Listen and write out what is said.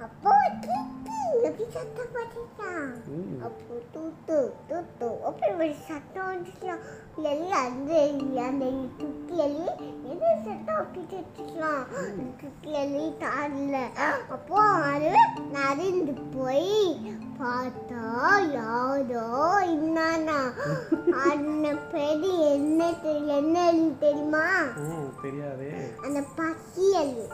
அப்போ கீக்கி எப்படி சத்தம் போட்டுச்சான் ம் அப்போ தூத்து தூத்து அப்படி ஒரு சத்தம் வந்துச்சுலாம் எல்லாம் அந்த அந்த எலி துக்கி எலி எது சத்தம் விட்டுட்டு வச்சுக்கலாம் துக்கி எலி தாடல அப்போ அது நடந்து போய் பார்த்தா யாரோ இன்னானா அந்த பெரிய என்ன தெரியுமா? ஓ தெரியாதே. அந்த பசி எலி